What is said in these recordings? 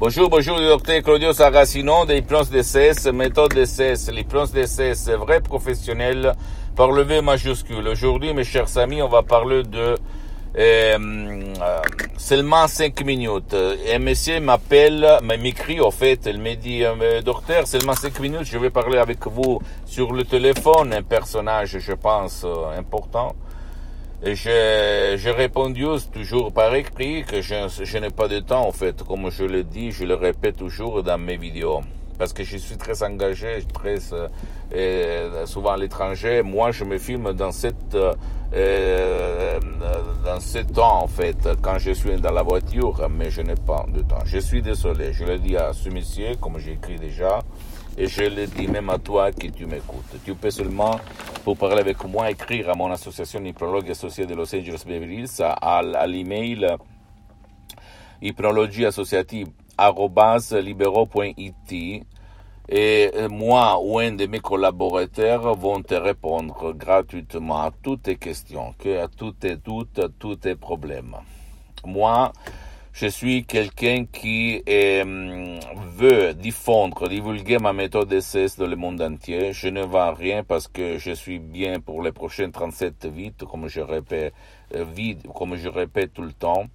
Bonjour, bonjour, docteur Claudio Saracino de l'hypnose DCS, méthode DCS, l'hypnose DCS, vrai professionnel par le V majuscule. Aujourd'hui, mes chers amis, on va parler de euh, euh, seulement 5 minutes. Un monsieur m'appelle, m'écrit au fait, il me dit, euh, docteur, seulement 5 minutes, je vais parler avec vous sur le téléphone, un personnage, je pense, euh, important. Et j'ai, répondu toujours par écrit que je, je n'ai pas de temps, en fait. Comme je le dis, je le répète toujours dans mes vidéos. Parce que je suis très engagé, très euh, souvent à l'étranger. Moi, je me filme dans cette euh, dans ce temps, en fait, quand je suis dans la voiture, mais je n'ai pas de temps. Je suis désolé. Je le dis à ce monsieur, comme j'ai écrit déjà. Et je le dis même à toi qui tu m'écoutes. Tu peux seulement, pour parler avec moi, écrire à mon association hypnologue associée de Los Angeles Beverly Hills à, l'email hypnologie associative libero.it et moi ou un de mes collaborateurs vont te répondre gratuitement à toutes tes questions, à toutes tes doutes, à tous tes problèmes. Moi, je suis quelqu'un qui euh, veut diffondre, divulguer ma méthode d'essai dans le monde entier. Je ne vends rien parce que je suis bien pour les prochaines 37 vite, comme je répète, euh, comme je répète tout le temps.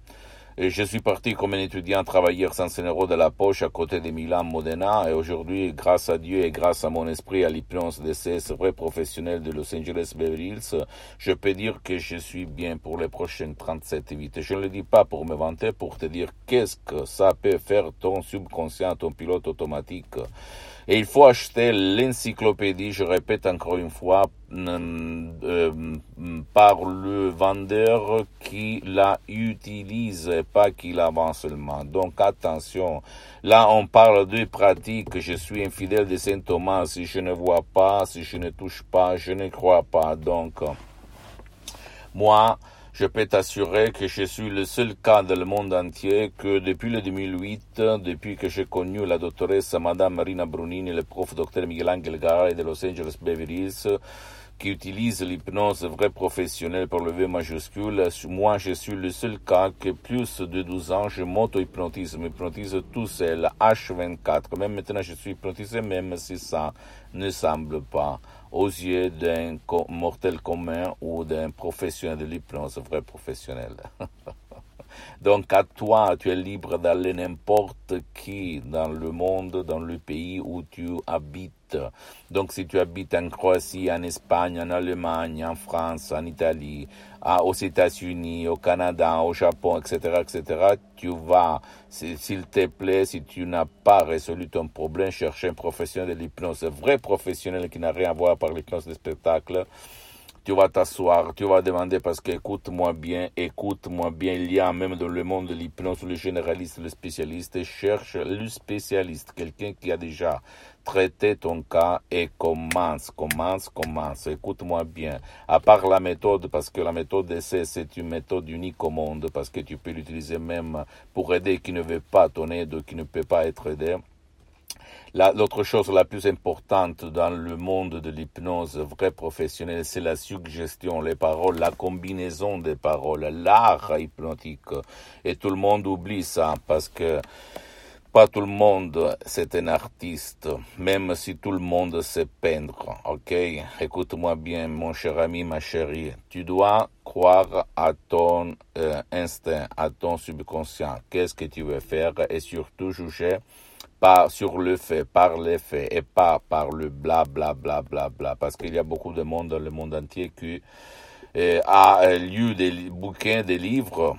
Et je suis parti comme un étudiant travailler sans un euro de la poche à côté de Milan Modena et aujourd'hui, grâce à Dieu et grâce à mon esprit à l'hypnose de ces vrais professionnels de Los Angeles Beverly Hills, je peux dire que je suis bien pour les prochaines 37 vites. Je ne le dis pas pour me vanter, pour te dire qu'est-ce que ça peut faire ton subconscient, ton pilote automatique. Et il faut acheter l'encyclopédie, je répète encore une fois, euh, par le vendeur qui la utilise, pas qui la vend seulement. Donc attention, là on parle de pratiques, je suis infidèle de Saint Thomas, si je ne vois pas, si je ne touche pas, je ne crois pas. Donc, moi, je peux t'assurer que je suis le seul cas dans le monde entier que depuis le 2008, depuis que j'ai connu la doctoresse Madame Marina Brunini, le prof docteur Miguel Angel Garay de Los Angeles Beverly Hills, qui utilise l'hypnose vrai professionnelle pour le V majuscule. Moi, je suis le seul cas que plus de 12 ans, je m'auto-hypnotise, tout seul, H24. Même maintenant, je suis hypnotisé, même si ça ne semble pas aux yeux d'un mortel commun ou d'un professionnel de l'hypnose, vrai professionnel. Donc à toi, tu es libre d'aller n'importe qui dans le monde, dans le pays où tu habites. Donc si tu habites en Croatie, en Espagne, en Allemagne, en France, en Italie, aux États-Unis, au Canada, au Japon, etc., etc., tu vas, s'il te plaît, si tu n'as pas résolu ton problème, chercher un professionnel de l'hypnose, un vrai professionnel qui n'a rien à voir par l'hypnose de spectacle tu vas t'asseoir, tu vas demander parce que écoute-moi bien, écoute-moi bien, il y a même dans le monde de l'hypnose, le généraliste, le spécialiste, cherche le spécialiste, quelqu'un qui a déjà traité ton cas et commence, commence, commence. Écoute-moi bien. À part la méthode, parce que la méthode d'essai, c'est une méthode unique au monde, parce que tu peux l'utiliser même pour aider qui ne veut pas ton aide, qui ne peut pas être aidé. L'autre chose la plus importante dans le monde de l'hypnose vrai professionnel, c'est la suggestion, les paroles, la combinaison des paroles, l'art hypnotique. Et tout le monde oublie ça parce que pas tout le monde c'est un artiste, même si tout le monde sait peindre. Ok, écoute-moi bien, mon cher ami, ma chérie. Tu dois croire à ton euh, instinct, à ton subconscient. Qu'est-ce que tu veux faire? Et surtout juger pas sur le fait, par les faits et pas par le bla bla bla bla bla. Parce qu'il y a beaucoup de monde dans le monde entier qui euh, a lu des bouquins, des livres,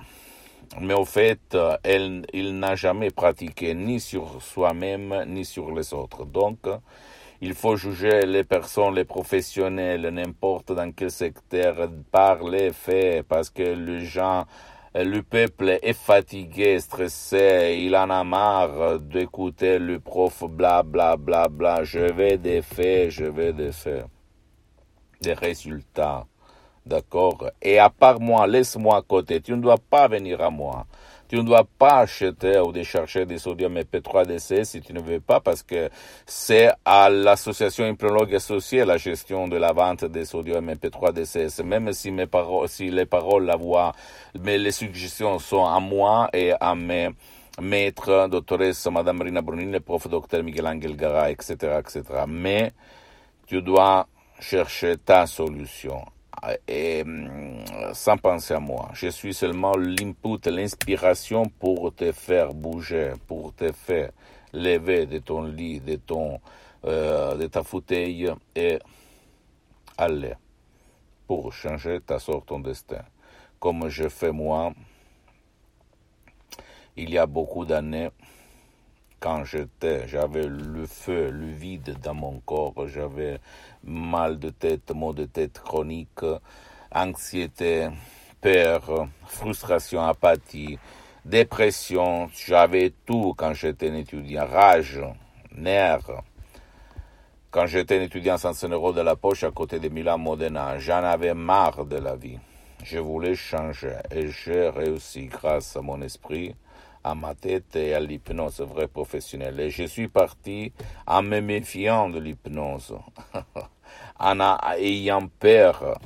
mais au fait, elle, il n'a jamais pratiqué ni sur soi-même ni sur les autres. Donc, il faut juger les personnes, les professionnels, n'importe dans quel secteur, par les faits, parce que les gens le peuple est fatigué, stressé, il en a marre d'écouter le prof bla bla bla bla. Je veux des faits, je veux des faits, des résultats. D'accord? Et à part moi, laisse-moi à côté. Tu ne dois pas venir à moi. Tu ne dois pas acheter ou décharger des sodium MP3 DC si tu ne veux pas parce que c'est à l'association implologue associée la gestion de la vente des sodium MP3 DC. Même si mes paroles, si les paroles, la voix, mais les suggestions sont à moi et à mes maîtres, doctoresse Madame Marina Brunini, prof docteur Miguel Angel Gara, etc., etc. Mais tu dois chercher ta solution et mm, sans penser à moi. Je suis seulement l'input, l'inspiration pour te faire bouger, pour te faire lever de ton lit, de ton, euh, de ta fauteuil et aller pour changer ta sorte, ton destin. Comme je fais moi, il y a beaucoup d'années, quand j'étais, j'avais le feu, le vide dans mon corps, j'avais mal de tête, maux de tête chronique, anxiété, peur, frustration, apathie, dépression, j'avais tout quand j'étais un étudiant, rage, nerfs. Quand j'étais un étudiant sans 100 euros de la poche à côté de Milan Modena, j'en avais marre de la vie. Je voulais changer et j'ai réussi grâce à mon esprit, à ma tête et à l'hypnose vraie professionnelle. Et je suis parti en me méfiant de l'hypnose, en ayant peur.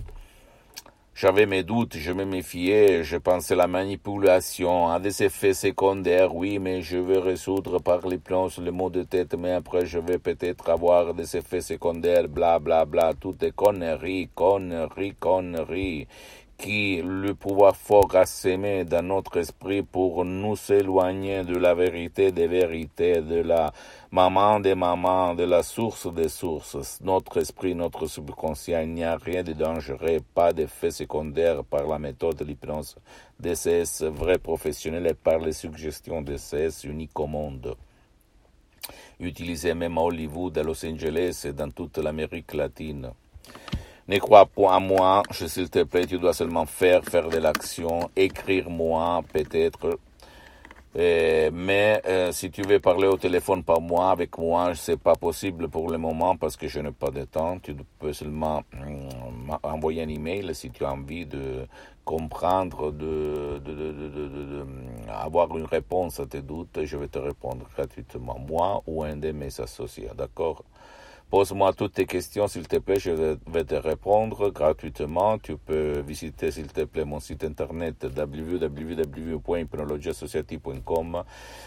J'avais mes doutes, je me méfiais, je pensais la manipulation, à des effets secondaires, oui, mais je vais résoudre par l'hypnose le mot de tête, mais après je vais peut-être avoir des effets secondaires, bla bla bla, tout est conneries, conneries, conneries qui le pouvoir fort a dans notre esprit pour nous éloigner de la vérité des vérités, de la maman des mamans, de la source des sources. Notre esprit, notre subconscient, il n'y a rien de dangereux, pas d'effet secondaire par la méthode de l'hypnose DCS vrai professionnel et par les suggestions DCS uniques au monde utilisé même à Hollywood, à Los Angeles et dans toute l'Amérique latine. Ne crois pas à moi, s'il te plaît, tu dois seulement faire, faire de l'action, écrire moi, peut-être. Euh, mais euh, si tu veux parler au téléphone par moi, avec moi, c'est pas possible pour le moment parce que je n'ai pas de temps. Tu peux seulement euh, envoyer un email si tu as envie de comprendre, de, de, avoir une réponse à tes doutes. Je vais te répondre gratuitement, moi ou un de mes associés, d'accord? Pose-moi toutes tes questions, s'il te plaît, je vais te répondre gratuitement. Tu peux visiter, s'il te plaît, mon site internet www.hypnologiassociative.com,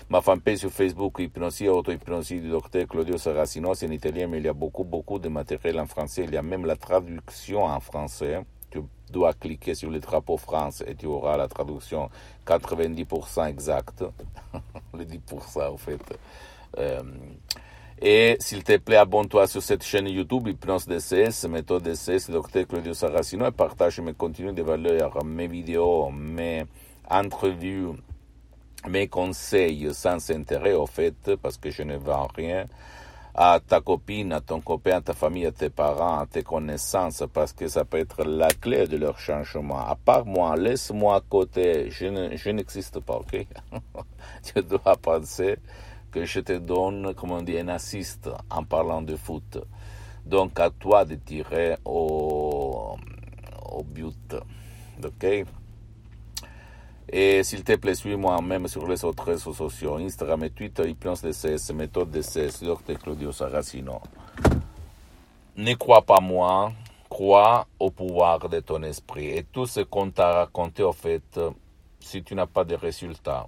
ma fanpage sur Facebook, Hypnosie, Auto-Hypnosie du docteur Claudio Saracino, c'est en italien, mais il y a beaucoup, beaucoup de matériel en français. Il y a même la traduction en français. Tu dois cliquer sur le drapeau France et tu auras la traduction 90% exacte. le 10% au fait. Euh, et s'il te plaît, abonne-toi sur cette chaîne YouTube, Hypnose DCS, méthode DCS, Dr Claudio Saracino, et partage mes contenus de valeur, mes vidéos, mes entrevues, mes conseils sans intérêt, au fait, parce que je ne vends rien à ta copine, à ton copain, à ta famille, à tes parents, à tes connaissances, parce que ça peut être la clé de leur changement. À part moi, laisse-moi à côté, je n'existe pas, ok? tu dois penser que je te donne, comme on dit, un assist en parlant de foot. Donc à toi de tirer au, au but. Ok? Et s'il te plaît, suis-moi même sur les autres réseaux sociaux, Instagram et Twitter, Hypnose DCS, méthode DCS, Dr Claudio Saracino. Ne crois pas moi, crois au pouvoir de ton esprit. Et tout ce qu'on t'a raconté, au fait, si tu n'as pas de résultats,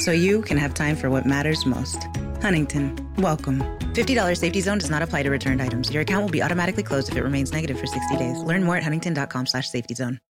so you can have time for what matters most. Huntington, welcome. $50 safety zone does not apply to returned items. Your account will be automatically closed if it remains negative for 60 days. Learn more at huntington.com slash safety zone.